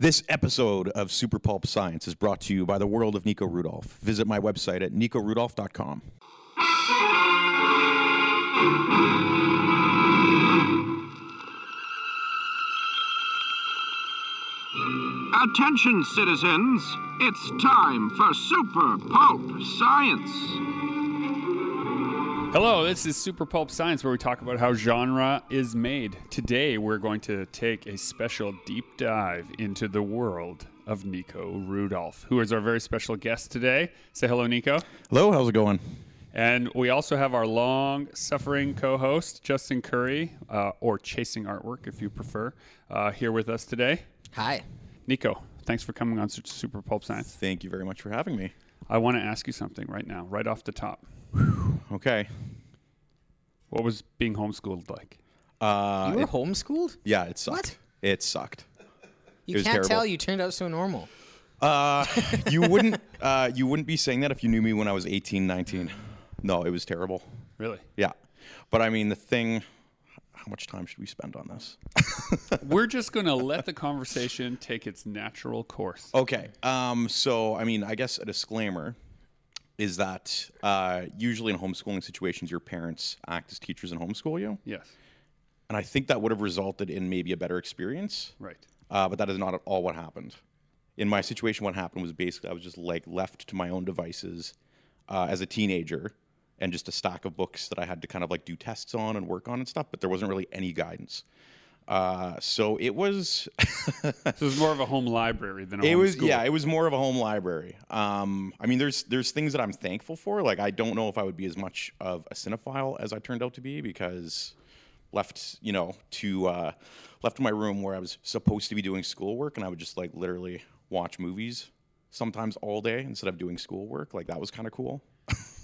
This episode of Super Pulp Science is brought to you by the world of Nico Rudolph. Visit my website at nicorudolph.com. Attention, citizens! It's time for Super Pulp Science. Hello, this is Super Pulp Science, where we talk about how genre is made. Today, we're going to take a special deep dive into the world of Nico Rudolph, who is our very special guest today. Say hello, Nico. Hello, how's it going? And we also have our long suffering co host, Justin Curry, uh, or Chasing Artwork if you prefer, uh, here with us today. Hi. Nico, thanks for coming on Su- Super Pulp Science. Thank you very much for having me. I want to ask you something right now, right off the top. Okay. What was being homeschooled like? Uh, You were it- homeschooled? yeah, it sucked. What? It sucked. You was can't terrible. tell. You turned out so normal. Uh, you wouldn't uh, you wouldn't be saying that if you knew me when I was 18, 19. No, it was terrible. Really? Yeah. But I mean, the thing, how much time should we spend on this? We're just going to let the conversation take its natural course. Okay. Um, so, I mean, I guess a disclaimer is that uh, usually in homeschooling situations, your parents act as teachers and homeschool you. Yes. And I think that would have resulted in maybe a better experience. Right. Uh, but that is not at all what happened. In my situation, what happened was basically I was just like left to my own devices uh, as a teenager and just a stack of books that I had to kind of like do tests on and work on and stuff, but there wasn't really any guidance. Uh, so it was So it was more of a home library than a it home was school. yeah it was more of a home library. Um, i mean there's there's things that i'm thankful for. Like i don't know if i would be as much of a cinephile as i turned out to be because left you know to uh, left my room where i was supposed to be doing schoolwork and i would just like literally watch movies sometimes all day instead of doing schoolwork. Like that was kind of cool.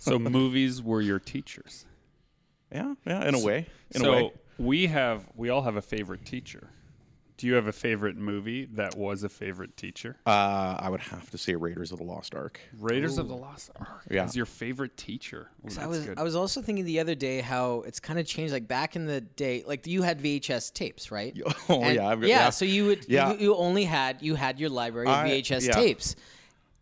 So movies were your teachers. yeah yeah in a way in so a way we have we all have a favorite teacher. Do you have a favorite movie that was a favorite teacher? uh, i would have to say raiders of the lost ark Raiders of the Lost Ark Yeah. is your favorite teacher. Ooh, I was good. I was also thinking the other day how it's kind of changed. Like back in the day, like you had VHS tapes, right? Oh, And- yeah, I've got- yeah. yeah. So you would Yeah. you, you only had you had your library of I- VHS yeah. tapes.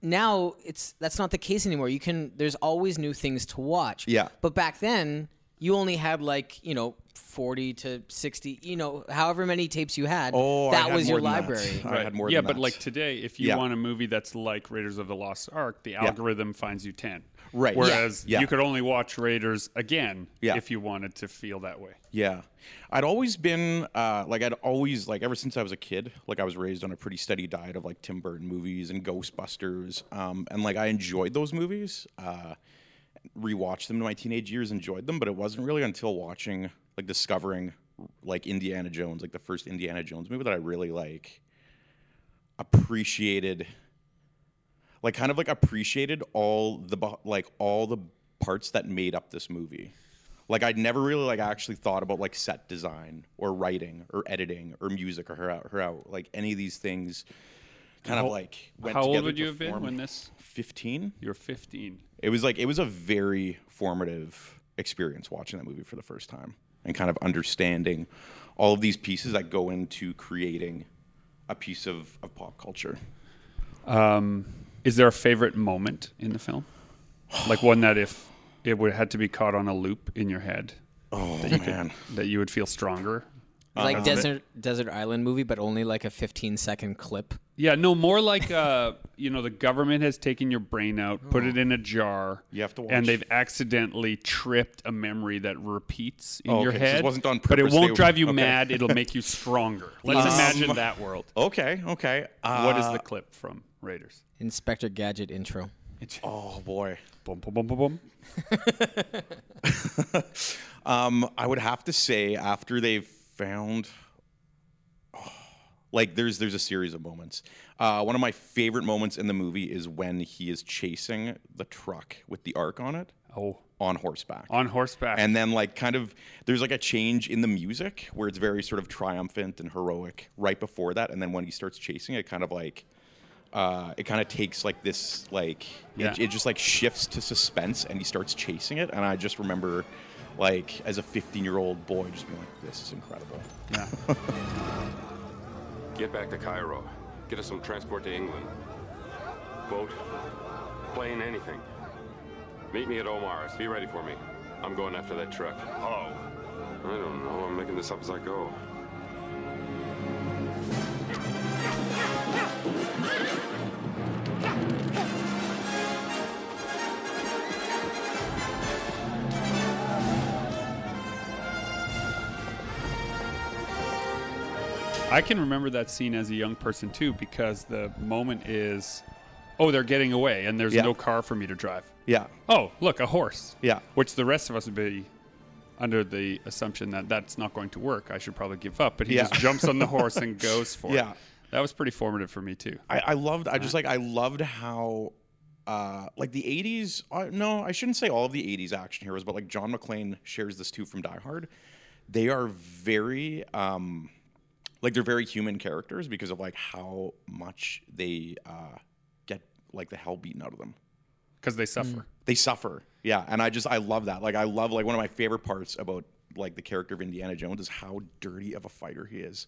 Now it's that's not the case anymore. You can there's always new things to watch. Yeah. But back then you only had like you know. 40 to 60 you know however many tapes you had Oh, that had was your more than that. library I had more yeah, than but that. like today, if you Yeah. want a movie that's like Raiders of the Lost Ark, the algorithm finds you ten. Right. Whereas Yeah. you could only watch Raiders again Yeah. if you wanted to feel that way. Yeah. I'd always been uh, like I'd always like ever since I was a kid, like I was raised on a pretty steady diet of like Tim Burton movies and Ghostbusters. Um, and like I enjoyed those movies. Uh, rewatched them in my teenage years, enjoyed them, but it wasn't really until watching like discovering like Indiana Jones, like the first Indiana Jones movie that I really like appreciated like kind of like appreciated all the like all the parts that made up this movie. Like I'd never really like actually thought about like set design or writing or editing or music or how, how like any of these things kind of like went How old would you have been when this? 15 You're 15. It was like it was a very formative experience watching that movie for the first time and kind of understanding all of these pieces that go into creating a piece of, of pop culture Um, is there a favorite moment in the film? Like one that if it would had to be caught on a loop in your head, oh that you could- that you would feel stronger. Like Uh, desert desert island movie but only like a 15 second clip Yeah, no, more like uh, you know, the government has taken your brain out, put it in a jar. You have to and they've accidentally tripped a memory that repeats in Oh, your okay, so it head. wasn't on but it purpose, won't they- drive you okay. mad. It'll make you stronger. Let's Um, imagine that world. okay okay uh, what is the clip from Raiders? inspector gadget intro oh boy Boom, boom, boom, boom, boom. Um, I would have to say after they've found, oh, like there's there's a series of moments. Uh, one of my favorite moments in the movie is when he is chasing the truck with the ark on it Oh, on horseback. on horseback. and then like kind of there's like a change in the music where it's very sort of triumphant and heroic right before that, and then when he starts chasing it, kind of like. Uh, it kind of takes like this like Yeah. it, it just like shifts to suspense and he starts chasing it and i just remember like as a 15 year old boy just being like this is incredible yeah. Get back to Cairo. Get us some transport to England. Boat, plane, anything. Meet me at Omar's. Be ready for me. I'm going after that truck. How? I don't know. I'm making this up as I go. I can remember that scene as a young person too because the moment is, oh, they're getting away and there's Yeah. no car for me to drive. Yeah. Oh, look, a horse. Yeah. Which the rest of us would be under the assumption that that's not going to work. I should probably give up. But he Yeah. just jumps on the horse and goes for it. Yeah. That was pretty formative for me too. I, I loved. I just like. I loved how, uh, like the '80s. Uh, no, I shouldn't say all of the '80s action heroes, but like John McClane shares this too from Die Hard. They are very, um, like they're very human characters because of like how much they uh, get like the hell beaten out of them. Because they suffer. They suffer. Yeah, and I just I love that. Like I love like one of my favorite parts about like the character of Indiana Jones is how dirty of a fighter he is.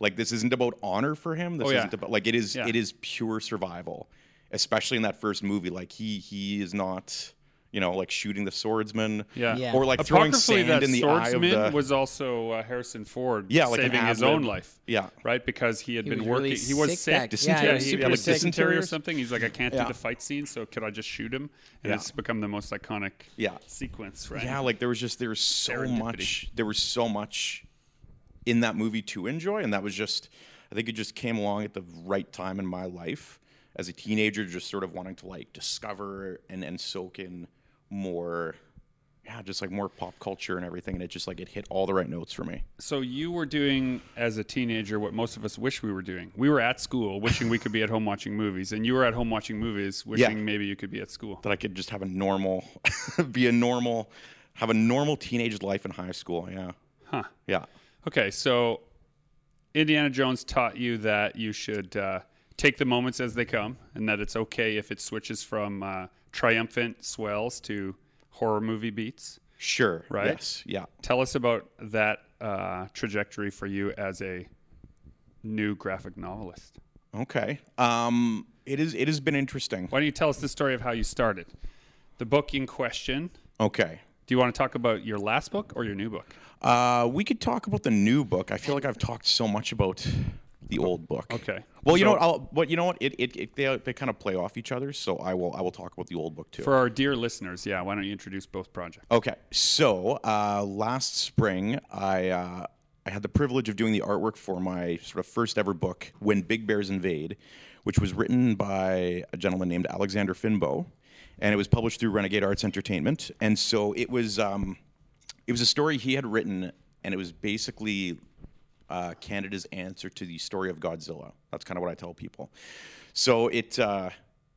Like this isn't about honor for him. This Oh, yeah. isn't about like it is Yeah. it is pure survival. Especially in that first movie. Like he he is not you know, like shooting the swordsman. Yeah. Yeah. Or like throwing sand in the eye of swordsman the was also uh, Harrison Ford Yeah, like saving his own life. Yeah. Right? Because he had He been working. really he was sick sick. Dysentery. Yeah, Yeah, he he Yeah, had like dysentery dysentery or or something. He's like, I can't Yeah. do the fight scene, so could I just shoot him? And Yeah. it's become the most iconic Yeah. sequence, right? Yeah, like there was just there was so much there was so much in that movie to enjoy, and that was just I think it just came along at the right time in my life as a teenager, just sort of wanting to like discover and and soak in more, yeah, just like more pop culture and everything, and it just like it hit all the right notes for me. So you were doing as a teenager what most of us wish we were doing. We were at school wishing we could be at home watching movies, and you were at home watching movies wishing maybe you could be at school. That I could just have a normal, be a normal, have a normal teenage life in high school. Yeah, Huh. yeah. Okay, so Indiana Jones taught you that you should uh, take the moments as they come, and that it's okay if it switches from uh, triumphant swells to horror movie beats. Sure. Right? Yes. Yeah. Tell us about that uh, trajectory for you as a new graphic novelist. Okay. Um, it is. It has been interesting. Why don't you tell us the story of how you started? The book in question. Okay. Do you want to talk about your last book or your new book? Uh, we could talk about the new book. I feel like I've talked so much about the old book. Okay. Well, you So- know what? I'll, but you know what? It, it, it they, they kind of play off each other. So I will I will talk about the old book too. For our dear listeners, yeah, why don't you introduce both projects? Okay, so uh, last spring, I uh, I had the privilege of doing the artwork for my sort of first ever book, When Big Bears Invade, which was written by a gentleman named Alexander Finbow, and it was published through Renegade Arts Entertainment. And so it was um, it was a story he had written, and it was basically uh, Canada's answer to the story of Godzilla. That's kind of what I tell people. So it uh,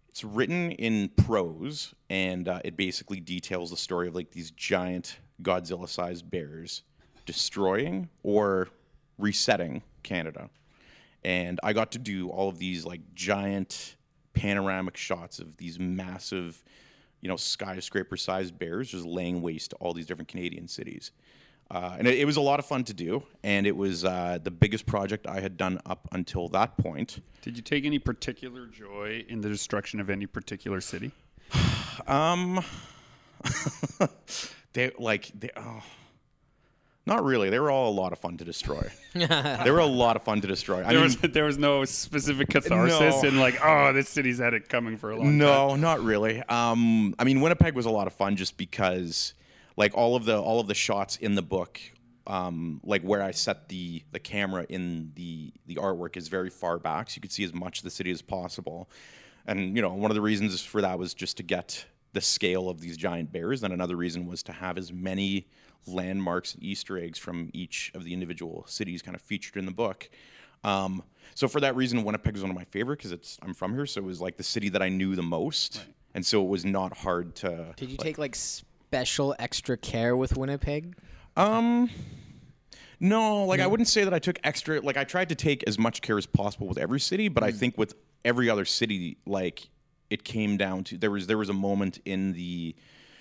it's written in prose, and uh, it basically details the story of like these giant Godzilla-sized bears destroying or resetting Canada. And I got to do all of these like giant panoramic shots of these massive, you know, skyscraper-sized bears just laying waste to all these different Canadian cities. Uh, and it, it was a lot of fun to do, and it was uh, the biggest project I had done up until that point. Did you take any particular joy in the destruction of any particular city? Um, they like they. Oh, not really. They were all a lot of fun to destroy. they were a lot of fun to destroy. I There mean, was there was no specific catharsis No. in like, oh, this city's had it coming for a long time. no, not really. Um, I mean, Winnipeg was a lot of fun just because, like, all of the all of the shots in the book, um, like where I set the the camera in the the artwork is very far back, so you could see as much of the city as possible. And you know, one of the reasons for that was just to get the scale of these giant bears. And another reason was to have as many landmarks and Easter eggs from each of the individual cities kind of featured in the book. Um, so for that reason, Winnipeg was one of my favorite because it's I'm from here, so it was like the city that I knew the most, and so it was not hard to. Did you take like special extra care with Winnipeg? Um, no, like I wouldn't say that I took extra. Like I tried to take as much care as possible with every city, but I think with every other city, like it came down to there was there was a moment in the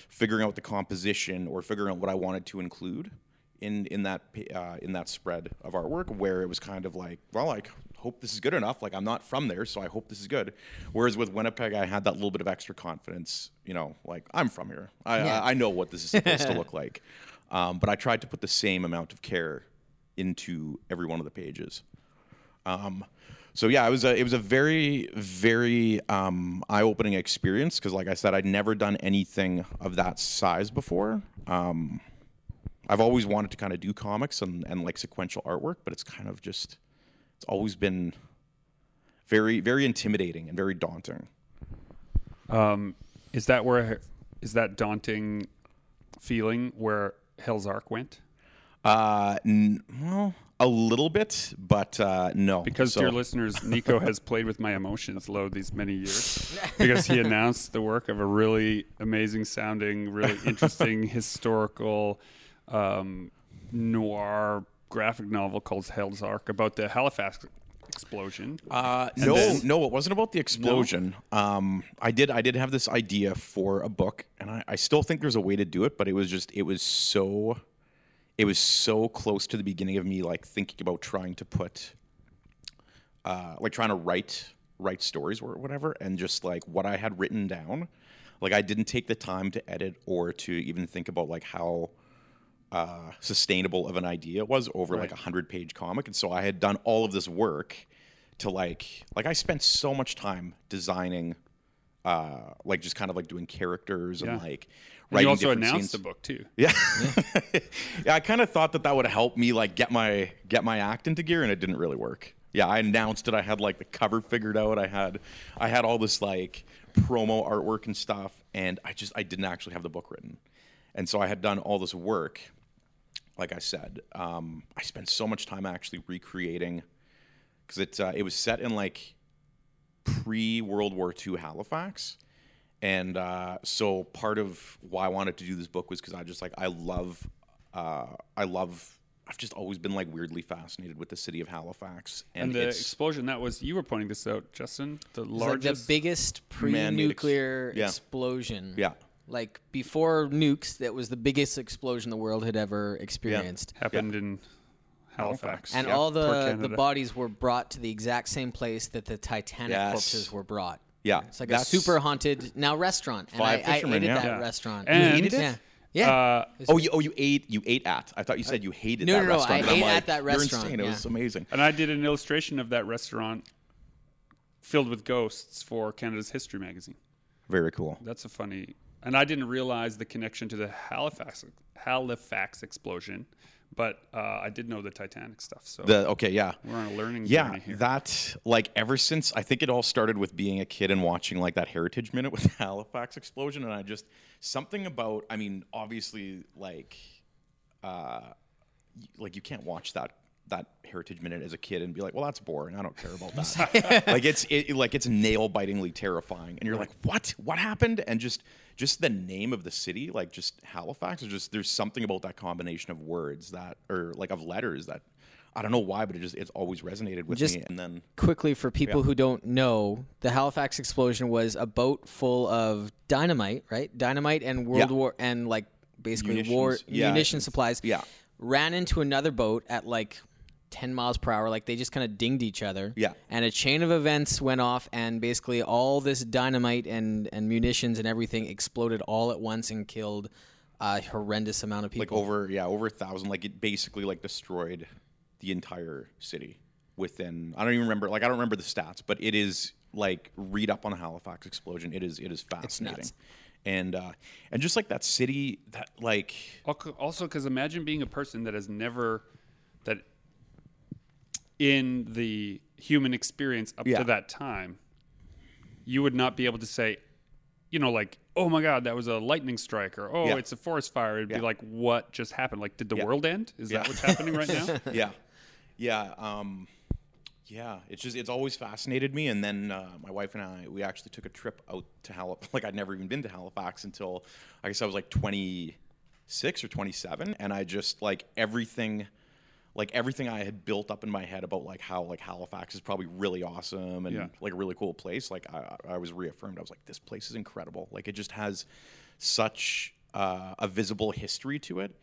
figuring out the composition or figuring out what I wanted to include in in that uh, in that spread of artwork where it was kind of like well like hope this is good enough. Like I'm not from there, so I hope this is good. Whereas with Winnipeg, I had that little bit of extra confidence. You know, like I'm from here. I Yeah. I, I know what this is supposed to look like. Um, but I tried to put the same amount of care into every one of the pages. Um, so yeah, it was a it was a very very um, eye opening experience because, like I said, I'd never done anything of that size before. Um, I've always wanted to kind of do comics and, and like sequential artwork, but it's kind of just it's always been very very intimidating and very daunting. Um, is that where is that daunting feeling where Hell's Ark went? Uh, n- well, a little bit, but uh, no. Because, So- dear listeners, Nico has played with my emotions low these many years because he announced the work of a really amazing sounding, really interesting historical um, noir graphic novel called Hell's Ark about the Halifax explosion. Uh, no, then- no, it wasn't about the explosion. Um, I did, I did have this idea for a book, and I, I still think there's a way to do it, but it was just, it was so, it was so close to the beginning of me like thinking about trying to put, uh, like trying to write, write stories or whatever, and just like what I had written down, like I didn't take the time to edit or to even think about like how uh, sustainable of an idea was over like a hundred page comic, and so I had done all of this work to like like I spent so much time designing, uh, like just kind of like doing characters and Yeah. like And writing you also different announced scenes. the book too. Yeah, yeah. I kind of thought that that would help me like get my get my act into gear, and it didn't really work. Yeah, I announced it. I had like the cover figured out. I had I had all this like promo artwork and stuff, and I just I didn't actually have the book written, and so I had done all this work. Like I said, um, I spent so much time actually recreating because it uh, it was set in like pre World War II Halifax. And uh, so part of why I wanted to do this book was because I just like I love, uh, I love. I've just always been like weirdly fascinated with the city of Halifax, and, And the it's explosion that was you were pointing this out, Justin. The It's like largest. the biggest Man-made ex- pre-nuclear yeah. explosion. yeah, Like before nukes, that was the biggest explosion the world had ever experienced. happened in Halifax. And Yeah, all the, the bodies were brought to the exact same place that the Titanic Yes. corpses were brought. yeah. It's like That's- a super haunted now restaurant. And Five I, I fishermen, ate yeah. at that Yeah. restaurant. And- hated it? Yeah. Yeah. Uh, Oh, you oh you ate you ate at. I thought you said you hated No, that no, no, restaurant. I and I'm ate like, at that restaurant. You're restaurant, insane. It was amazing. and I did an illustration of that restaurant filled with ghosts for Canada's History magazine. Very cool. That's a funny. And I didn't realize the connection to the Halifax Halifax explosion, but uh, I did know the Titanic stuff. So The okay, yeah. we're on a learning Yeah, journey here. that like ever since I think it all started with being a kid and watching like that Heritage Minute with the Halifax explosion, and I just something about. I mean, obviously, like, uh, like you can't watch that that Heritage Minute as a kid and be like, well, that's boring. I don't care about that. like it's it, like it's nail bitingly terrifying, and you're like, what? What happened? And just just the name of the city, like just Halifax, or just there's something about that combination of words that or like of letters that. I don't know why, but it just it's always resonated with Just- me. And then quickly for people Yeah. who don't know, the Halifax explosion was a boat full of dynamite, right? Dynamite and World Yeah. War and like basically war yeah. munition supplies. Yeah. Ran into another boat at like 10 miles per hour. Like they just kind of dinged each other. Yeah. And a chain of events went off, and basically all this dynamite and, and munitions and everything exploded all at once and killed a horrendous amount of people. like over yeah over a thousand like it basically like destroyed the entire city within i don't even remember like i don't remember the stats but it is like read up on the halifax explosion it is it is fascinating nuts. and uh and just like that city that like Also, because imagine being a person that has never that in the human experience up Yeah. to that time, you would not be able to say, you know, like, oh my god, that was a lightning strike, or oh, Yeah. it's a forest fire. It'd Yeah. be like, what just happened? Like, did the world end? Is that what's happening right now? yeah yeah um yeah it's just it's always fascinated me and then uh, my wife and i we actually took a trip out to halifax like i'd never even been to halifax until i guess i was like 26 or 27 and i just like everything like everything i had built up in my head about like how like halifax is probably really awesome and Yeah. like a really cool place like I, I was reaffirmed. I was like this place is incredible. Like it just has such uh, a visible history to it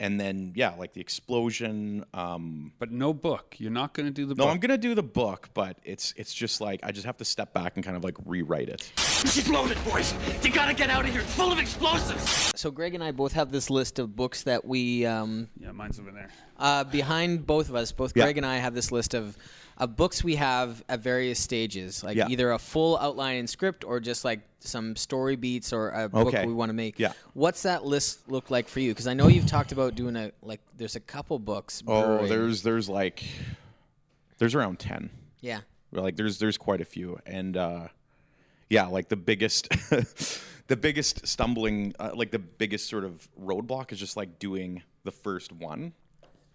and then yeah, like the explosion. Um, But no book. You're not going to do the no, book. I'm gonna do the book, but it's it's just like I just have to step back and kind of like rewrite it. She's loaded, boys. You gotta get out of here. It's full of explosives. So Greg and I both have this list of books that we um, yeah, mine's over there. uh, behind both of us. Both Yeah. Greg and I have this list of. Of books we have at various stages, like Yeah. either a full outline and script or just like some story beats or a book Okay. we want to make. Yeah. What's that list look like for you? Because I know you've talked about doing a like. There's a couple books. Oh, there's there's like there's around ten. yeah. like there's there's quite a few and uh yeah like the biggest the biggest stumbling uh, like the biggest sort of roadblock is just like doing the first one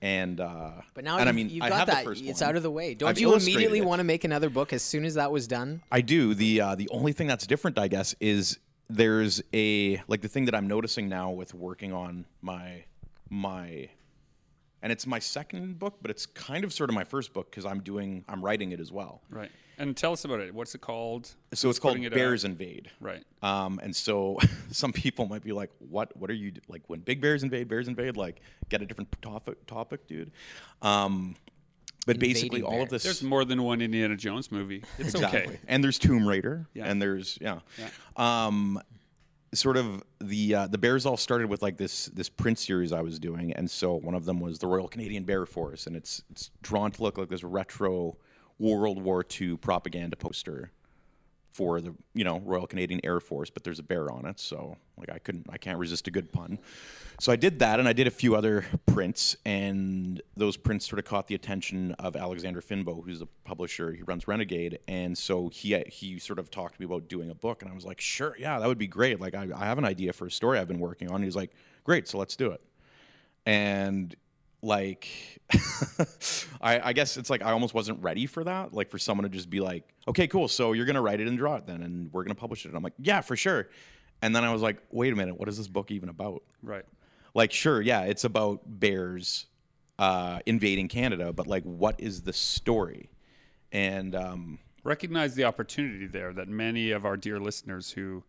and uh But now and you, i mean you've I got have that. the first it's one. out of the way. Don't I've you immediately it. want to make another book as soon as that was done? I do. The uh, the only thing that's different, I guess, is there's a like the thing that I'm noticing now with working on my my and it's my second book, but it's kind of sort of my first book because I'm doing I'm writing it as well. Right. And tell us about it. What's it called? So it's called putting it Bears out? Invade. Right. Um, and so some people might be like, "What? What are you d- like when big bears invade? Bears invade? Like get a different topic, topic, dude." Um, but basically, Invading all of this. There's more than one Indiana Jones movie. It's exactly. okay. And there's Tomb Raider. Yeah. And there's yeah. Um, sort of the uh, the bears all started with like this this print series I was doing, and so one of them was the Royal Canadian Bear Force, and it's it's drawn to look like this retro World War II propaganda poster for the you know Royal Canadian Air Force, but there's a bear on it, so like I couldn't I can't resist a good pun. So I did that, and I did a few other prints, and those prints sort of caught the attention of Alexander Finbow, who's the publisher. He runs Renegade, and so he he sort of talked to me about doing a book, and I was like, sure, yeah, that would be great. Like I, I have an idea for a story I've been working on. He's like, great, so let's do it. And like I, I guess it's like I almost wasn't ready for that. Like for someone to just be like, okay, cool. So you're gonna write it and draw it then, and we're gonna publish it. And I'm like, yeah, for sure. And then I was like, wait a minute, what is this book even about? Right. Like, sure, yeah, it's about bears uh, invading Canada, but like, what is the story? And um, Recognize the opportunity there that many of our dear listeners who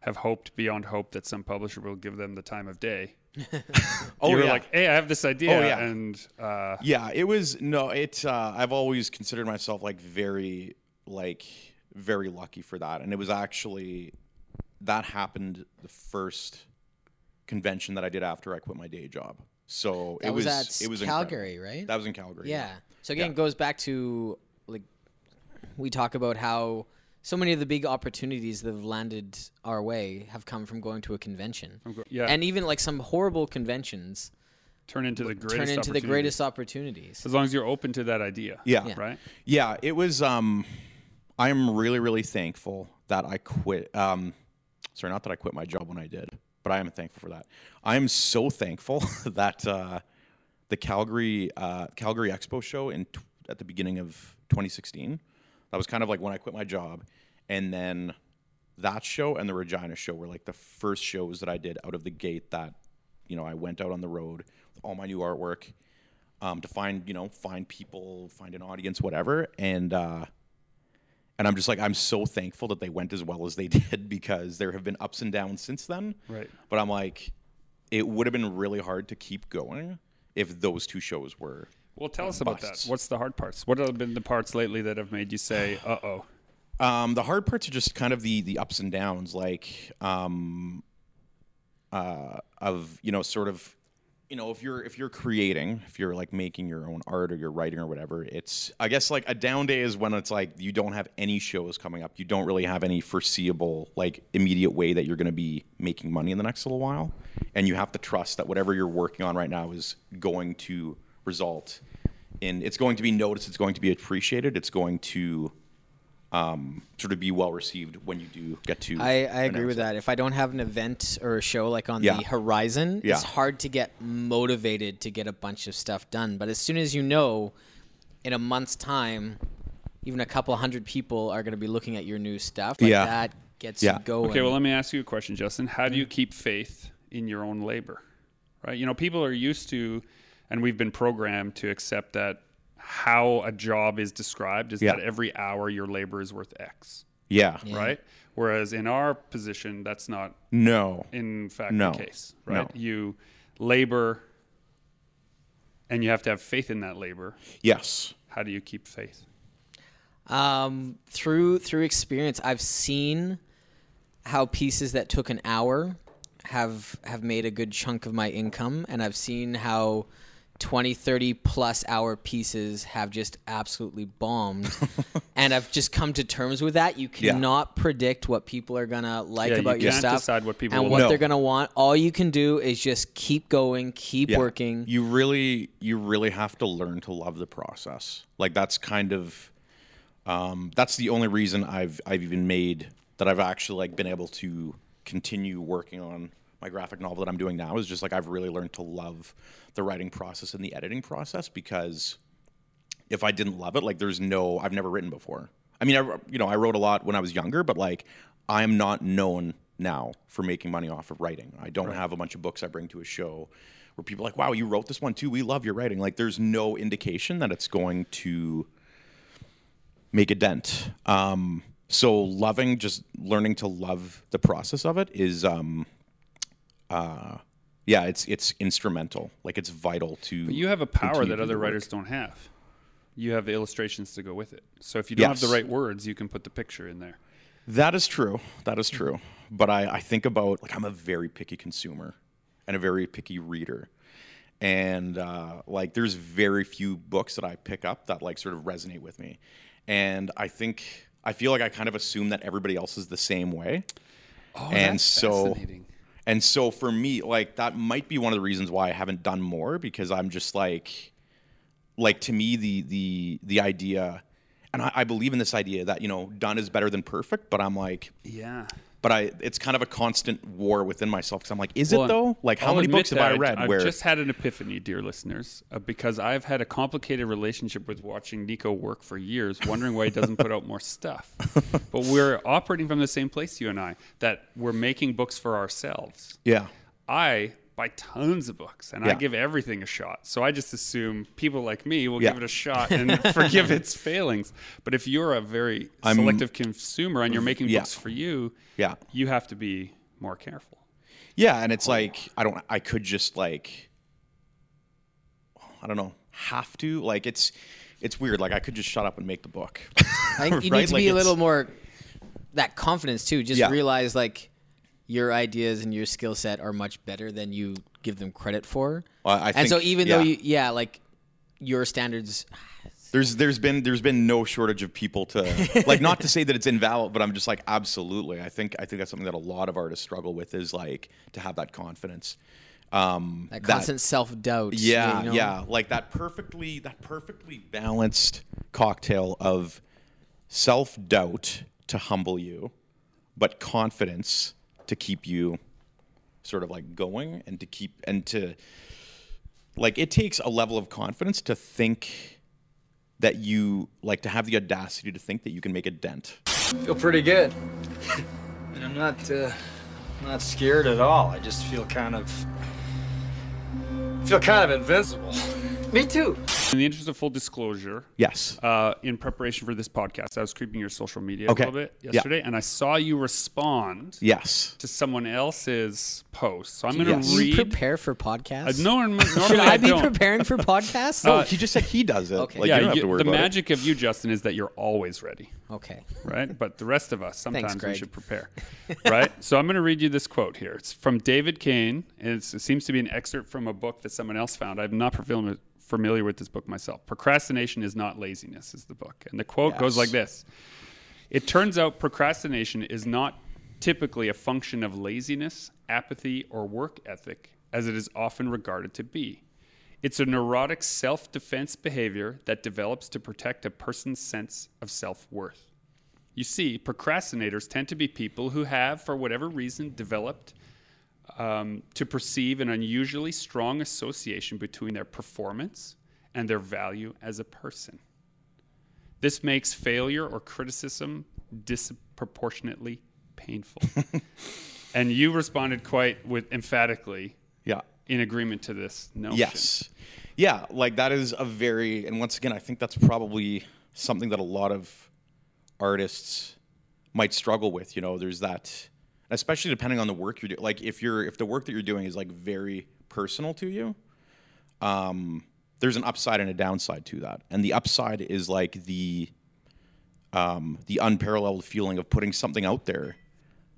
have hoped beyond hope that some publisher will give them the time of day. oh you were yeah, like, hey, I have this idea. Oh, yeah. And uh, yeah, it was no, it. Uh, I've always considered myself like very, like very lucky for that, and it was actually that happened the first convention that I did after I quit my day job. So That it was was, at it was in Calgary, incredible. right? That was in Calgary. Yeah. So again, Yeah. it goes back to like we talk about how so many of the big opportunities that have landed our way have come from going to a convention. go- yeah. And even like some horrible conventions turn into the greatest turn into the greatest opportunities. As long as you're open to that idea. Yeah. Yeah. Right? Yeah, it was. Um, I'm really, really thankful that I quit. Um, sorry, not that I quit my job when I did, but I am thankful for that. I am so thankful that uh, the Calgary uh, Calgary Expo show in t- at the beginning of 2016. That was kind of like when I quit my job, and then that show and the Regina show were like the first shows that I did out of the gate. That you know I went out on the road with all my new artwork um, to find you know find people, find an audience, whatever. And uh, and I'm just like I'm so thankful that they went as well as they did because there have been ups and downs since then. Right. But I'm like, it would have been really hard to keep going if those two shows were. Well, tell us about busts. that. What's the hard parts? What have been the parts lately that have made you say, uh oh? Um, the hard parts are just kind of the the ups and downs, like um, uh, of you know, sort of, you know, if you're if you're creating, if you're like making your own art or you're writing or whatever, it's I guess like a down day is when it's like you don't have any shows coming up, you don't really have any foreseeable like immediate way that you're going to be making money in the next little while, and you have to trust that whatever you're working on right now is going to result And it's going to be noticed, it's going to be appreciated, it's going to um, sort of be well received when you do get to. I, I agree with that. If I don't have an event or a show like on Yeah. the horizon, Yeah. it's hard to get motivated to get a bunch of stuff done. But as soon as you know, in a month's time, even a couple hundred people are going to be looking at your new stuff. Like Yeah. that gets Yeah. you going. Okay, well, let me ask you a question, Justin. How do you keep faith in your own labor? Right? You know, people are used to, and we've been programmed to accept that how a job is described is Yeah. that every hour your labor is worth X, Yeah. right? Whereas in our position, that's not No. in fact No. the case, right? No. You labor and you have to have faith in that labor. Yes. How do you keep faith? Um, through through experience, I've seen how pieces that took an hour have have made a good chunk of my income, and I've seen how 20, 30 plus hour pieces have just absolutely bombed. and I've just come to terms with that. You Yeah. cannot predict what people are gonna like Yeah, you about your can't stuff decide what people and will what like. they're gonna want. All you can do is just keep going, keep Yeah. working. You really, you really have to learn to love the process. Like that's kind of, um, that's the only reason I've I've even made that I've actually like been able to continue working on my graphic novel that I'm doing now is just like I've really learned to love the writing process and the editing process because if I didn't love it, like there's no, I've never written before. I mean, I, you know, I wrote a lot when I was younger, but like I am not known now for making money off of writing. I don't have a bunch of books I bring to a show where people are like, wow, you wrote this one too. We love your writing. Like there's no indication that it's going to make a dent. Um, so loving, just learning to love the process of it is, um, uh, yeah, it's it's instrumental. Like it's vital to. But you have a power that other writers don't have. You have the illustrations to go with it. So if you don't have the right words, you can put the picture in there. That is true. That is true. But I, I think about like I'm a very picky consumer and a very picky reader. And uh, like there's very few books that I pick up that like sort of resonate with me. And I think I feel like I kind of assume that everybody else is the same way. Oh, and that's so fascinating. And so for me, like that might be one of the reasons why I haven't done more because I'm just like, like to me the the the idea, and I, I believe in this idea that you know done is better than perfect. But I'm like, Yeah. But I it's kind of a constant war within myself because I'm like, is Well, it though? Like how I'll many books have I read I've where just had an epiphany, dear listeners, uh, because I've had a complicated relationship with watching Nico work for years, wondering why he doesn't put out more stuff. But we're operating from the same place, you and I, that we're making books for ourselves. yeah I buy tons of books and I give everything a shot. So I just assume people like me will Yeah. give it a shot and forgive its failings. But if you're a very I'm- selective consumer and you're making Yeah. books for you, Yeah. you have to be more careful. yeah, and it's like I don't I could just like I don't know have to like it's it's weird like I could just shut up and make the book. I think you Right? need to Like, be a little more that confidence too. Just Yeah. realize like your ideas and your skill set are much better than you give them credit for. Well, I and so think- even though yeah. you yeah, like your standards There's there's been there's been no shortage of people to like not to say that it's invalid, but I'm just like absolutely. I think I think that's something that a lot of artists struggle with is like to have that confidence. Um, that constant self doubt. yeah, you know? yeah, like that perfectly that perfectly balanced cocktail of self doubt to humble you, but confidence to keep you sort of like going and to keep and to like it takes a level of confidence to think that you like to have the audacity to think that you can make a dent. feel pretty good. and I'm not uh, not scared at all. I just feel kind of feel kind of invincible. Me too. In the interest of full disclosure, Yes. uh, in preparation for this podcast, I was creeping your social media Okay. a little bit Yeah. yesterday, and I saw you respond Yes. to someone else's post. So I'm going to Yes. Do you read. prepare for Uh, podcasts? no, normally Should I be don't. preparing for podcasts? Oh, he just said he does it. Okay. Like yeah, you don't have to worry the about it. magic of you, Justin, is that you're always ready, okay. right? But the rest of us, sometimes we should prepare, right? So I'm going to read you this quote here. It's from David Cain. and it seems to be an excerpt from a book that someone else found. I'm not familiar, familiar with this book myself. Procrastination is not laziness, is the book. And the quote goes like this It turns out procrastination is not typically a function of laziness, apathy, or work ethic, as it is often regarded to be. It's a neurotic self defense behavior that develops to protect a person's sense of self worth. You see, procrastinators tend to be people who have, for whatever reason, developed um, to perceive an unusually strong association between their performance and their value as a person. This makes failure or criticism disproportionately painful. and you responded quite with emphatically Yeah. in agreement to this notion. Yes. Yeah, like that is a very and once again I think that's probably something that a lot of artists might struggle with, you know, there's that especially depending on the work you're doing. Like if you're if the work that you're doing is like very personal to you, um there's an upside and a downside to that. And the upside is like the um, the unparalleled feeling of putting something out there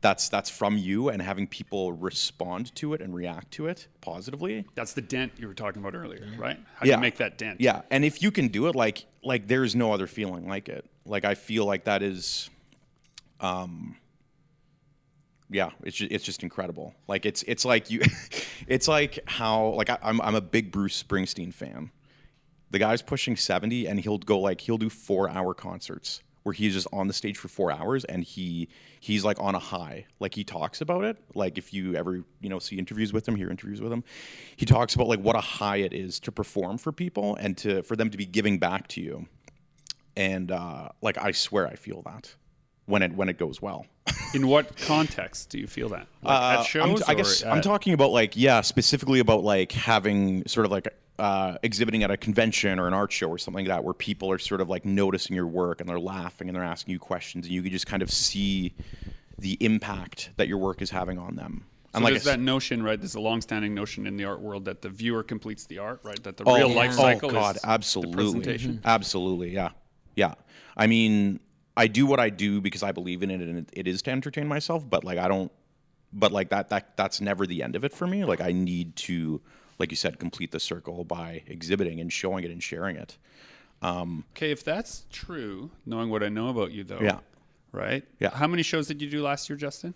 that's that's from you and having people respond to it and react to it positively. That's the dent you were talking about earlier, right? How do Yeah. you make that dent? Yeah, and if you can do it, like like there is no other feeling like it. Like I feel like that is, um, yeah, it's just, it's just incredible. Like it's it's like you, it's like how like I, I'm I'm a big Bruce Springsteen fan. The guy's pushing seventy, and he'll go like he'll do four hour concerts where he's just on the stage for four hours, and he he's like on a high. Like he talks about it. Like if you ever you know see interviews with him, hear interviews with him, he talks about like what a high it is to perform for people and to for them to be giving back to you. And uh, like I swear, I feel that when it when it goes well. In what context do you feel that? Like Uh, at shows? t- I guess I'm talking about like yeah, specifically about like having sort of like uh, exhibiting at a convention or an art show or something like that, where people are sort of like noticing your work and they're laughing and they're asking you questions, and you can just kind of see the impact that your work is having on them. So And like there's I s- that notion, right? There's a long-standing notion in the art world that the viewer completes the art, right? That the Oh, real life oh, cycle God, is absolutely, the presentation. absolutely, yeah, yeah. I mean, I do what I do because I believe in it, and it, it is to entertain myself. But like, I don't. But like that, that that's never the end of it for me. Like, I need to, like you said, complete the circle by exhibiting and showing it and sharing it. Um, okay, if that's true, knowing what I know about you, though, Yeah. right? Yeah. How many shows did you do last year, Justin?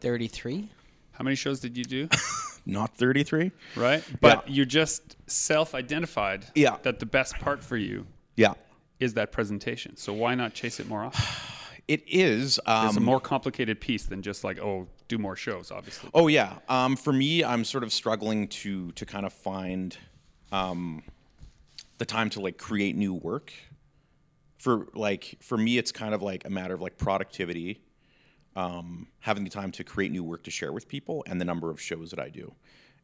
33. How many shows did you do? Not thirty three. right? But you just self-identified Yeah. that the best part for you Yeah, is that presentation. So why not chase it more often? it is. Um, It's a more complicated piece than just like, oh, do more shows, obviously. Oh yeah. Um, for me, I'm sort of struggling to to kind of find um, the time to like create new work. For like for me, it's kind of like a matter of like productivity, um, having the time to create new work to share with people, and the number of shows that I do.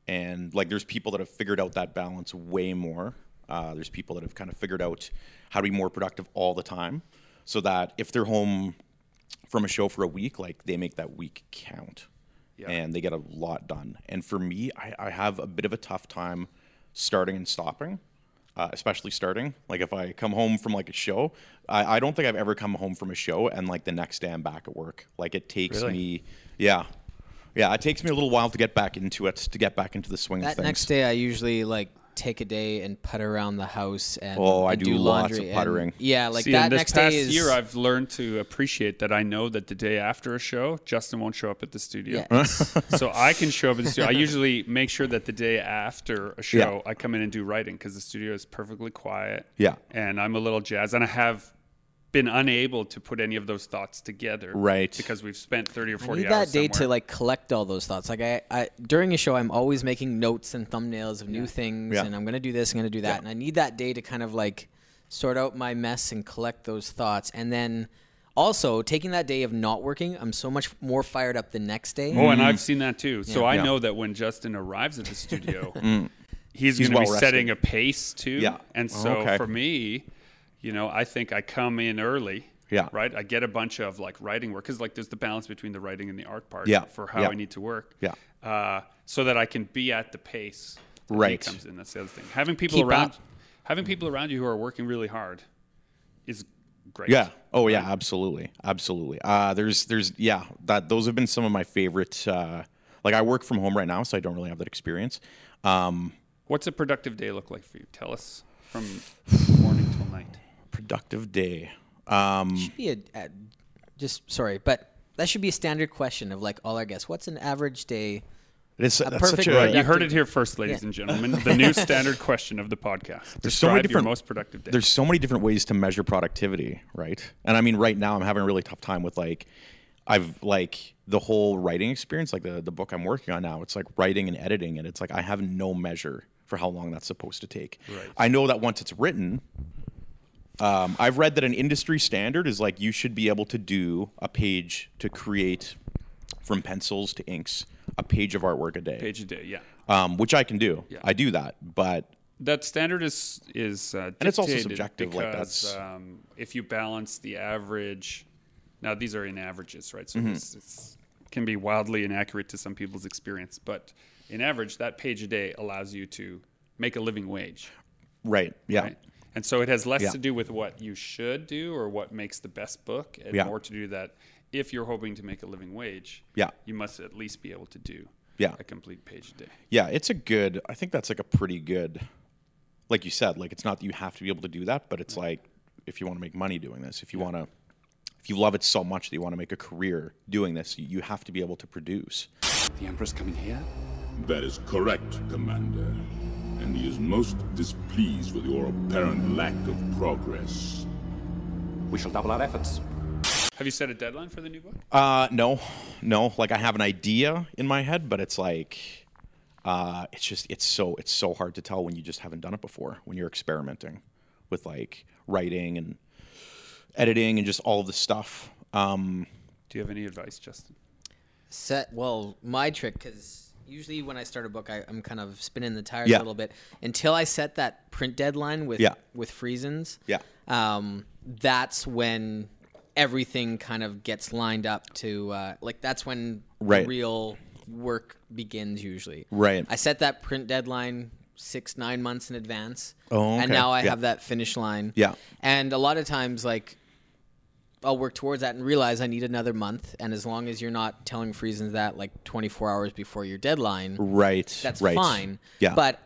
And like, there's people that have figured out that balance way more. Uh, there's people that have kind of figured out how to be more productive all the time, so that if they're home from a show for a week, like they make that week count and they get a lot done. And for me, I, I have a bit of a tough time starting and stopping, uh, especially starting. Like if I come home from like a show, I, I don't think I've ever come home from a show and like the next day I'm back at work. Like it takes Really? me, yeah. Yeah, it takes me a little while to get back into it, to get back into the swing That of things. next day, I usually like take a day and putter around the house and Oh, I and do lots of laundry and- puttering. yeah, like See, that in this next past day is year, I've learned to appreciate that I know that the day after a show, Justin won't show up at the studio. yeah, so I can show up at the studio. I usually make sure that the day after a show, I come in and do writing because the studio is perfectly quiet. Yeah. And I'm a little jazzed. And I have been unable to put any of those thoughts together. Right. Because we've spent 30 or I 40 need that hours day to like collect all those thoughts. Like I, I during a show, I'm always making notes and thumbnails of new things, Yeah. and I'm gonna do this, I'm gonna do that, Yeah. and I need that day to kind of like sort out my mess and collect those thoughts, and then also taking that day of not working, I'm so much more fired up the next day. Oh, and mm. I've seen that too. So I Yeah. know that when Justin arrives at the studio, mm. he's, He's going to be well setting a pace too. Yeah. And Oh, so okay. for me, you know, I think I come in early. Yeah. Right. I get a bunch of like writing work because like there's the balance between the writing and the art part. Yeah. For how Yeah. I need to work. Yeah. Uh, so that I can be at the pace. Right. Comes in. That's the other thing. Having people Keep around, up. having people around you who are working really hard, is great. Yeah. Oh yeah, absolutely. Absolutely. Uh there's there's yeah, that those have been some of my favorite uh like I work from home right now, so I don't really have that experience. Um What's a productive day look like for you? Tell us from morning till night. Productive day. Um should be a, a just sorry, but that should be a standard question of like all our guests. What's an average day? it's that's perfect such a day. You heard it here first, ladies Yeah. and gentlemen. The new standard question of the podcast. There's so Describe many your different- most productive day. there's so many different ways to measure productivity, right? And I mean right now I'm having a really tough time with like I've like the whole writing experience, like the the book I'm working on now, it's like writing and editing and it's like I have no measure for how long that's supposed to take. Right. I know that once it's written, um, I've read that an industry standard is like you should be able to do a page to create from pencils to inks a page of artwork a day, Page a day, yeah. um, which I can do. Yeah. I do that, but That standard is is uh, And it's also subjective, like, that's- um, if you balance the average. Now these are in averages, right? So Mm-hmm. this it's, can be wildly inaccurate to some people's experience, but in average, that page a day allows you to make a living wage. Right. Yeah. Right? And so it has less Yeah. to do with what you should do or what makes the best book, and Yeah. more to do that if you're hoping to make a living wage, Yeah. you must at least be able to do Yeah. a complete page a day. Yeah, it's a good. I think that's like a pretty good. Like you said, like it's not that you have to be able to do that, but it's like if you want to make money doing this, if you want to, if you love it so much that you want to make a career doing this, you- you have to be able to produce. The Emperor's coming here? That is correct, Commander. And he is most displeased with your apparent lack of progress. We shall double our efforts. Have you set a deadline for the new book? Uh, no, no. Like I have an idea in my head, but it's like, uh, it's just it's so it's so hard to tell when you just haven't done it before. When you're experimenting with like writing and editing and just all of the stuff. Um, Do you have any advice, Justin? set well my trick because usually when i start a book I, i'm kind of spinning the tires Yeah. a little bit until i set that print deadline with Yeah. with Friesens. Yeah. um, that's when everything kind of gets lined up to uh, like that's when Right. the real work begins usually Right. i set that print deadline six nine months in advance Oh, and now i Yeah. have that finish line Yeah. and a lot of times like I'll work towards that and realize I need another month. And as long as you're not telling Friesens that like 24 hours before your deadline, right. that's right. fine. Yeah. But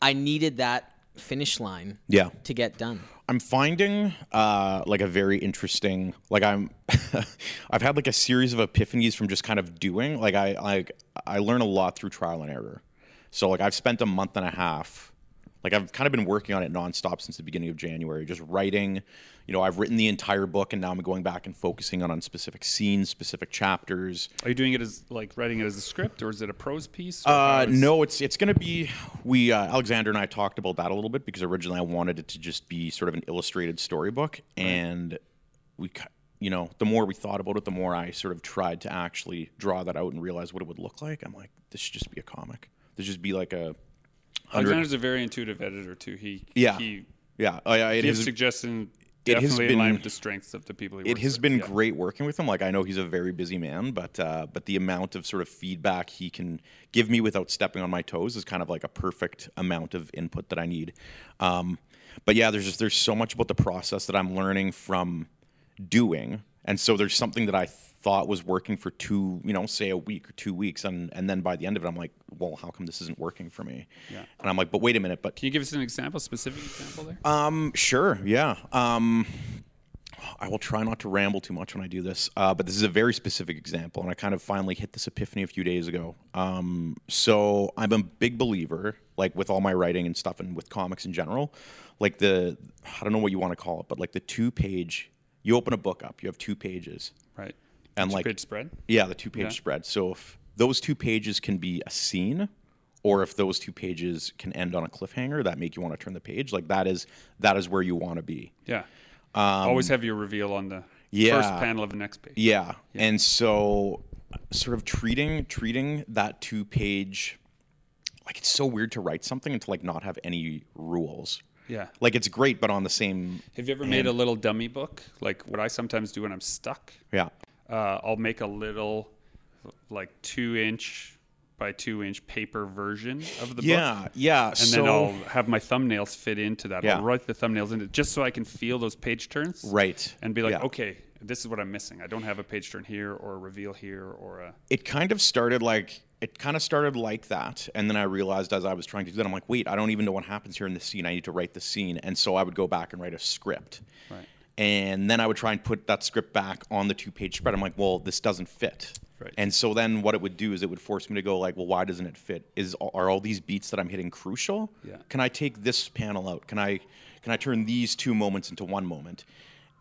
I needed that finish line Yeah. to get done. I'm finding uh, like a very interesting like I'm I've had like a series of epiphanies from just kind of doing like I like I learn a lot through trial and error. So like I've spent a month and a half like I've kind of been working on it nonstop since the beginning of January, just writing. You know, I've written the entire book, and now I'm going back and focusing on on specific scenes, specific chapters. Are you doing it as like writing it as a script, or is it a prose piece? Uh, is- no, it's it's going to be. We uh, Alexander and I talked about that a little bit because originally I wanted it to just be sort of an illustrated storybook, and we, you know, the more we thought about it, the more I sort of tried to actually draw that out and realize what it would look like. I'm like, this should just be a comic. This should just be like a. hundred- Alexander's a very intuitive editor too. He Yeah. he yeah, oh, yeah, it gives has- suggestions it has definitely in line been- with the strengths of the people he it has with. been Yeah. great working with him. Like I know he's a very busy man, but uh, but the amount of sort of feedback he can give me without stepping on my toes is kind of like a perfect amount of input that I need. Um, but yeah, there's just there's so much about the process that I'm learning from doing, and so there's something that I thought was working for two, you know, say a week or two weeks, and and then by the end of it, I'm like, well, how come this isn't working for me? Yeah. And I'm like, but wait a minute, but Can you give us an example, specific example there? um, sure, yeah. Um, I will try not to ramble too much when I do this, uh, but this is a very specific example, and I kind of finally hit this epiphany a few days ago. Um, so I'm a big believer, like with all my writing and stuff, and with comics in general, like the I don't know what you want to call it, but like the two page. You open a book up, you have two pages, right. And Two like page spread. yeah, the two page Yeah. spread. So if those two pages can be a scene, or if those two pages can end on a cliffhanger that make you want to turn the page, like that is that is where you want to be. Yeah. Always have your reveal on the Um, yeah. first panel of the next page. Yeah. And so sort of treating treating that two page like it's so weird to write something and to like not have any rules. Yeah. Like it's great, but on the same Have you ever made a little dummy book? Like what I sometimes do when I'm stuck. yeah. Uh, I'll make a little, like two inch by two inch paper version of the Yeah, book. yeah. And so then I'll have my thumbnails fit into that. Yeah. I'll write the thumbnails in it just so I can feel those page turns. Right. And be like, Yeah. okay, this is what I'm missing. I don't have a page turn here or a reveal here or a. it kind of started like it kind of started like that and then i realized as i was trying to do that i'm like wait i don't even know what happens here in the scene i need to write the scene and so i would go back and write a script Right. And then i would try and put that script back on the two page spread i'm like well this doesn't fit Right. and so then what it would do is it would force me to go like well why doesn't it fit is are all these beats that i'm hitting crucial Yeah. can i take this panel out can i can i turn these two moments into one moment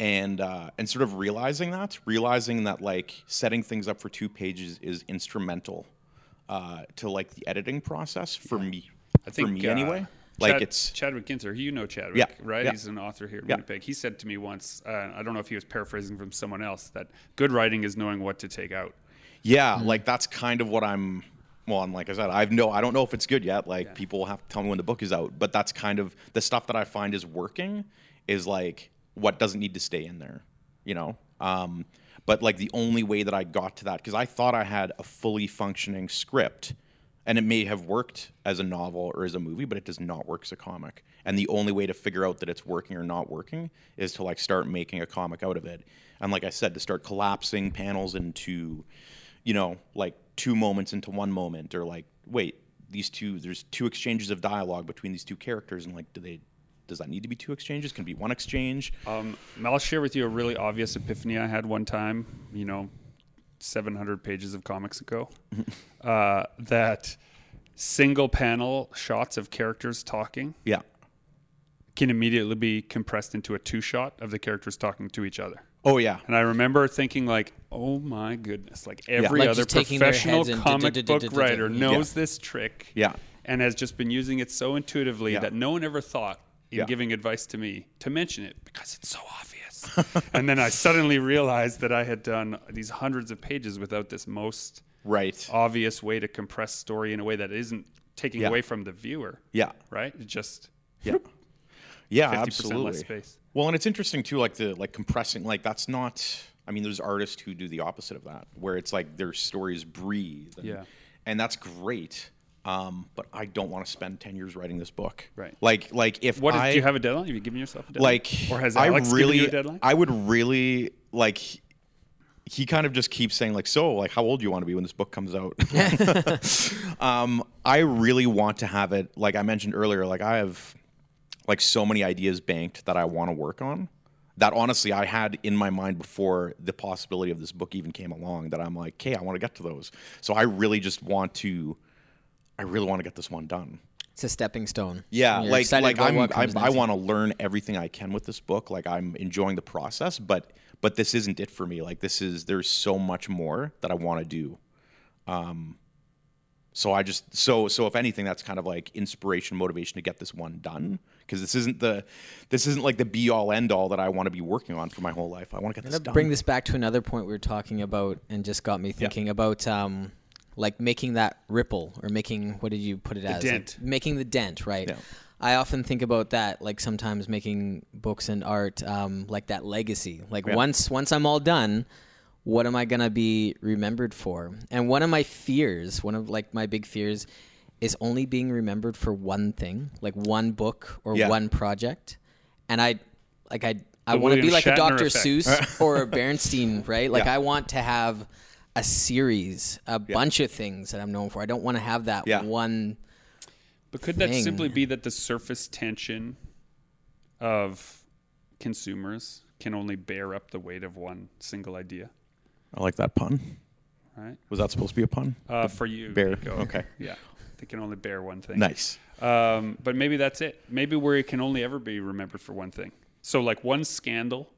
and uh, and sort of realizing that, realizing that like setting things up for two pages is instrumental uh, to like the editing process for me. I think for me uh, anyway. Like Chad- it's Chadwick Ginter. You know Chadwick, Yeah, right? yeah. He's an author here in Yeah. Winnipeg. He said to me once, uh, I don't know if he was paraphrasing from someone else, that good writing is knowing what to take out. yeah, like that's kind of what I'm. Well, and like I said, I've no, I don't know if it's good yet. Like people will have to tell me when the book is out, but that's kind of the stuff that I find is working. Is like what doesn't need to stay in there, you know. Um, but like the only way that I got to that because I thought I had a fully functioning script and it may have worked as a novel or as a movie, but it does not work as a comic. And the only way to figure out that it's working or not working is to like start making a comic out of it. And like I said, to start collapsing panels into, you know, like two moments into one moment, or like, wait, these two, there's two exchanges of dialogue between these two characters, and like, do they, does that need to be two exchanges? Can it be one exchange? Um, I'll share with you a really obvious epiphany I had one time. You know, 700 pages of comics ago. uh, that single panel shots of characters talking Yeah. can immediately be compressed into a two shot of the characters talking to each other. Oh yeah. And I remember thinking, like, oh my goodness, like every Like other just taking their professional comic book writer Yeah. knows this trick. Yeah. And has just been using it so intuitively Yeah. that no one ever thought in Yeah. giving advice to me to mention it because it's so obvious. and then I suddenly realized that I had done these hundreds of pages without this most Right. obvious way to compress story in a way that isn't taking Yeah. away from the viewer. Yeah. Right? It just Yeah. Yeah, 50% absolutely. Well, and it's interesting too, like the like compressing, like that's not. I mean, there's artists who do the opposite of that, where it's like their stories breathe. And, Yeah. and that's great. Um, but I don't want to spend ten years writing this book. Right. Like, like if what I do you have a deadline? Have you given yourself a deadline? like, or has I really, given you a deadline? I would really like. he- He kind of just keeps saying like, so like, how old do you want to be when this book comes out? um, I really want to have it. Like I mentioned earlier, like I have like so many ideas banked that I want to work on. That honestly, I had in my mind before the possibility of this book even came along. That I'm like, okay, I want to get to those. So I really just want to. I really want to get this one done. It's a stepping stone. Yeah, you're like like I'm, I, comes I want to learn everything I can with this book. Like I'm enjoying the process, but but this isn't it for me. Like this is there's so much more that I want to do. Um, so I just so so if anything, that's kind of like inspiration, motivation to get this one done because this isn't the this isn't like the be all end all that I want to be working on for my whole life. I want to get this done. bring this back to another point we were talking about and just got me thinking about um, like making that ripple or making what did you put it as Like, dent. making the dent right Yeah. i often think about that like sometimes making books and art um, like that legacy like Yeah. once once i'm all done what am i going to be remembered for and one of my fears one of like my big fears is only being remembered for one thing like one book or Yeah. one project and i like i I want to be like a Dr. effect. Seuss or a Bernstein, right? Like Yeah. I want to have a series, a bunch of things that I'm known for. I don't want to have that Yeah. one. But could that simply be that the surface tension of consumers can only bear up the weight of one single idea? I like that pun. Right? Was that supposed to be a pun? Uh, for you, bear. Nico. Okay. Yeah, they can only bear one thing. Nice. Um, but maybe that's it. Maybe where it can only ever be remembered for one thing. So like one scandal,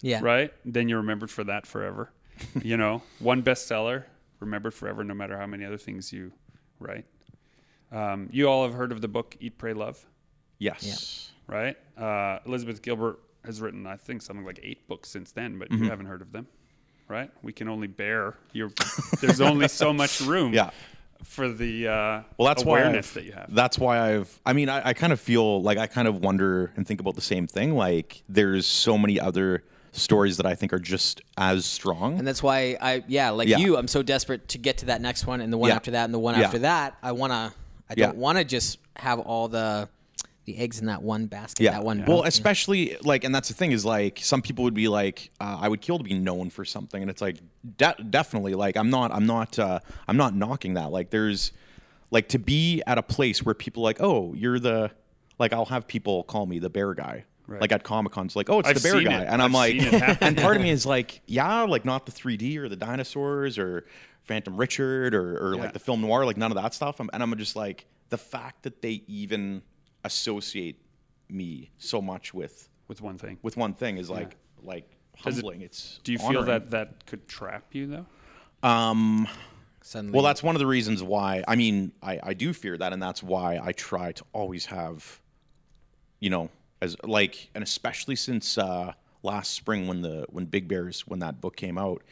Yeah. right? Then you're remembered for that forever. you know, one bestseller remembered forever, no matter how many other things you write. Um, you all have heard of the book Eat, Pray, Love, Yes. right? Uh, Elizabeth Gilbert has written, I think, something like eight books since then, but Mm-hmm. you haven't heard of them, right? We can only bear. Your, there's only so much room. Yeah. For the uh, Well, that's why awareness I've- that you have. That's why I've. I mean, I, I kind of feel like I kind of wonder and think about the same thing. Like, there's so many other stories that I think are just as strong. And that's why I, yeah, like Yeah. you, I'm so desperate to get to that next one and the one Yeah. after that and the one Yeah. after that. I want to, I don't want to just have all the, the eggs in that one basket, yeah. that one. well, especially like, and that's the thing is like, some people would be like, uh, I would kill to be known for something, and it's like, de- definitely, like, I'm not, I'm not, uh, I'm not knocking that. Like, there's, like, to be at a place where people are like, oh, you're the, like, I'll have people call me the bear guy. Right. Like at Comic Cons, like, oh, it's I've the bear guy, it. and I'm I've like, seen it happen. and part of me is like, yeah, like not the 3D or the dinosaurs or Phantom Richard or, or Yeah. like the film noir, like none of that stuff. I'm, and I'm just like, the fact that they even associate me so much with with one thing. with one thing is like like Does it- humbling. it's Do you feel that that could trap you though? Um, Suddenly, Well, that's one of the reasons why. I mean, I, I do fear that, and that's why I try to always have, you know, as like, and especially since uh, last spring when the when Big Bears when that book came out,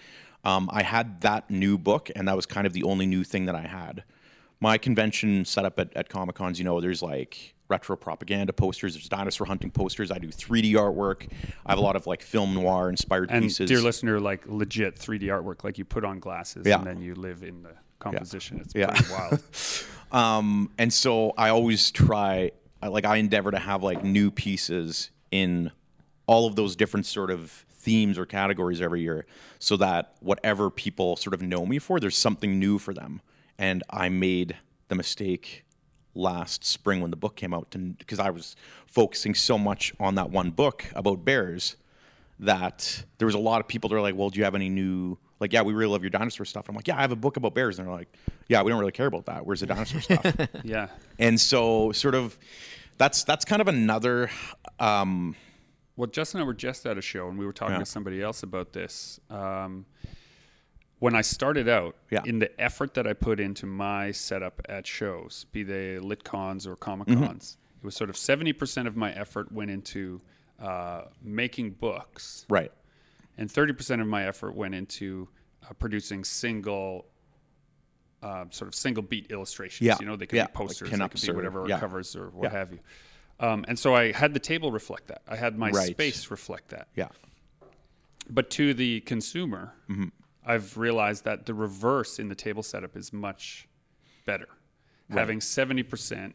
um, I had that new book, and that was kind of the only new thing that I had. My convention setup at, at Comic Cons, you know, there's like retro propaganda posters. There's dinosaur hunting posters. I do 3D artwork. I have a lot of like film noir inspired And pieces. dear listener, like legit 3D artwork, like you put on glasses Yeah. and then you live in the composition. It's Yeah. pretty wild. Um, and so I always try, I- like, I endeavor to have like new pieces in all of those different sort of themes or categories every year, so that whatever people sort of know me for, there's something new for them. And I made the mistake last spring when the book came out, because I was focusing so much on that one book about bears that there was a lot of people that are like, "Well, do you have any new?" Like, yeah, we really love your dinosaur stuff. I'm like, yeah, I have a book about bears, and they're like, yeah, we don't really care about that. Where's the dinosaur stuff? yeah. and so, sort of, that's that's kind of another. Um, Well, Justin and I were just at a show, and we were talking Yeah. to somebody else about this. Um, when I started out, Yeah. in the effort that I put into my setup at shows, be they lit cons or comic Mm-hmm. cons, it was sort of 70% of my effort went into uh, making books, right. And 30% of my effort went into uh, producing single. Uh, sort of single beat illustrations. Yeah. You know, they could Yeah, be like posters, they could be or- whatever, or yeah. covers, or what have you. Um, and so I had the table reflect that. I had my Right. space reflect that. Yeah. But to the consumer, Mm-hmm. I've realized that the reverse in the table setup is much better. Having 70%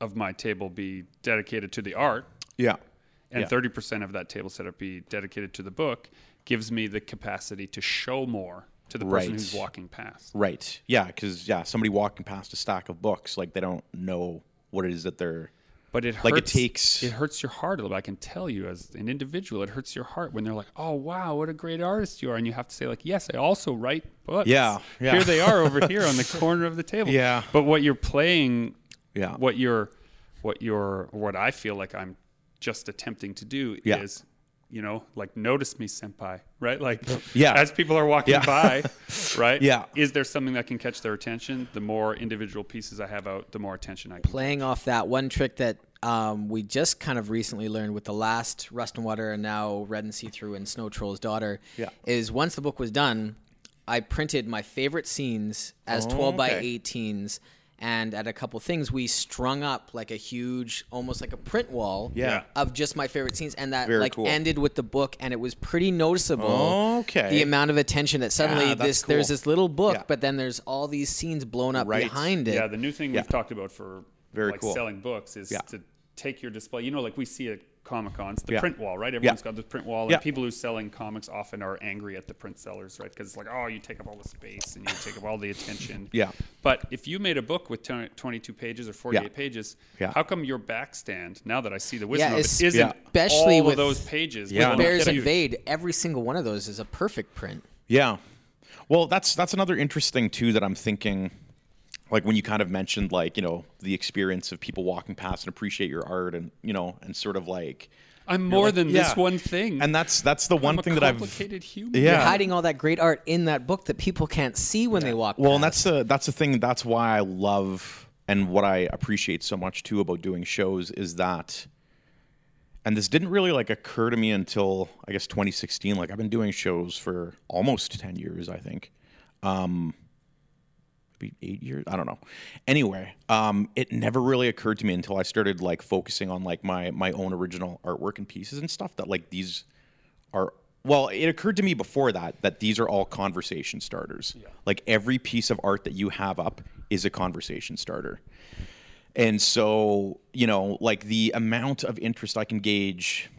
of my table be dedicated to the art Yeah. And Yeah. 30% of that table setup be dedicated to the book gives me the capacity to show more to the person Right. who's walking past. Right. Yeah. Because yeah, somebody walking past a stack of books, like they don't know what it is that they're. But it hurts, Like, it takes- it hurts your heart a little. Bit. I can tell you as an individual, it hurts your heart when they're like, "Oh wow, what a great artist you are," and you have to say like, "Yes, I also write books." Yeah, yeah. Here they are over here on the corner of the table. Yeah. But what you're playing, Yeah. what you're, what you're, what I feel like I'm just attempting to do Yeah. is, you know, like notice me, senpai, right? Like, Yeah. as people are walking Yeah. by, right? Yeah. Is there something that can catch their attention? The more individual pieces I have out, the more attention I can. playing off that one trick that um, we just kind of recently learned with the last Rust and Water and now Red and See Through and Snow Troll's Daughter Yeah. is once the book was done, I printed my favorite scenes as Oh, 12 by okay. 18s. And at a couple things, we strung up like a huge, almost like a print wall Yeah. of just my favorite scenes. And that Very like cool. ended with the book. And it was pretty noticeable Okay. the amount of attention that suddenly Yeah, that's this there's this little book, Yeah. but then there's all these scenes blown up Right. behind it. Yeah, the new thing Yeah. we've talked about for Very like cool. selling books is Yeah. to take your display. You know, like we see at Comic Cons, the Yeah. print wall, right? Everyone's Yeah. got the print wall, Yeah. and people who are selling comics often are angry at the print sellers, right? Because it's like, oh, you take up all the space and you take up all the attention. Yeah. But if you made a book with 22 pages or 48 Yeah. pages, Yeah. how come your back stand, now that I see the wisdom Yeah, of it, isn't Yeah. especially all with- of those pages? Yeah. with With Bears huge. Invade, every single one of those is a perfect print. Yeah. Well, that's that's another interesting too that I'm thinking like when you kind of mentioned like, you know, the experience of people walking past and appreciate your art and, you know, and sort of like I'm more like, than yeah. this one thing. and that's that's the one I'm a thing that I've complicated human. Yeah. You're hiding all that great art in that book that people can't see when they walk Well, past. and that's the that's the thing. That's why I love and what I appreciate so much too about doing shows is that, and this didn't really like occur to me until I guess 2016. Like I've been doing shows for almost 10 years, I think. Um, maybe eight years. I don't know. Anyway, um, it never really occurred to me until I started like focusing on like my my own original artwork and pieces and stuff that like these are well it occurred to me before that that these are all conversation starters like every piece of art that you have up is a conversation starter and so you know like the amount of interest i can gauge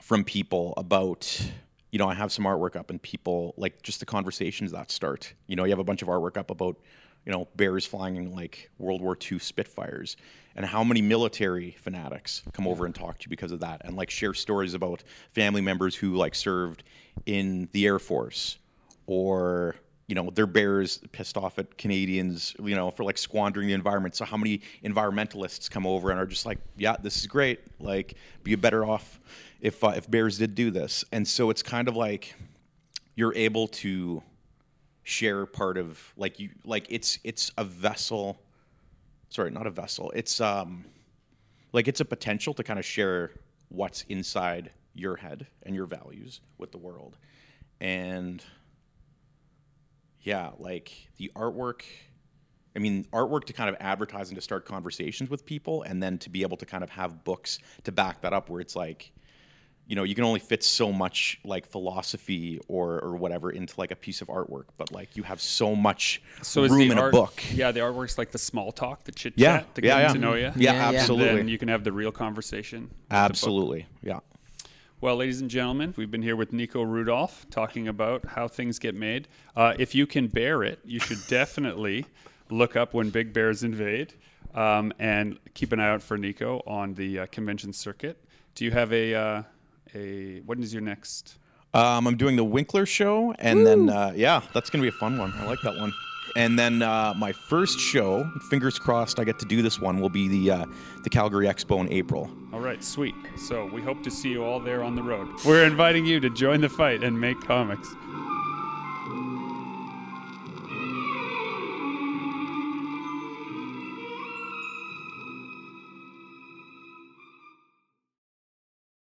from people about you know i have some artwork up and people like just the conversations that start. You know you have a bunch of artwork up about you know bears flying in like world war ii spitfires and how many military fanatics come over and talk to you because of that and like share stories about family members who like served in the air force or you know their bears pissed off at Canadians you know for like squandering the environment. So how many environmentalists come over and are just like yeah this is great. Like be better off if uh, if bears did do this. And so it's kind of like you're able to share part of like you like it's it's a vessel sorry not a vessel. It's um like it's a potential to kind of share what's inside your head and your values with the world. And yeah like the artwork I mean, artwork to kind of advertise and to start conversations with people, and then to be able to kind of have books to back that up, where it's like, you know, you can only fit so much like philosophy or or whatever into like a piece of artwork, but like you have so much So room in art, a book. Yeah, the artwork's like the small talk, the chit chat, Yeah, to yeah, get yeah. to know you. Yeah, Yeah, yeah. absolutely. and you can have the real conversation. with the book. Absolutely. Yeah. Well, ladies and gentlemen, we've been here with Nico Rudolph talking about how things get made. Uh, if you can bear it, you should definitely look up when Big Bears invade um, and keep an eye out for Nico on the uh, convention circuit. Do you have a uh, a when is your next? Um, I'm doing the Winkler show, and then uh, yeah, that's gonna be a fun one. I like that one. And then uh, my first show, fingers crossed, I get to do this one. Will be the uh, the Calgary Expo in April. All right, sweet. So we hope to see you all there on the road. We're inviting you to join the fight and make comics.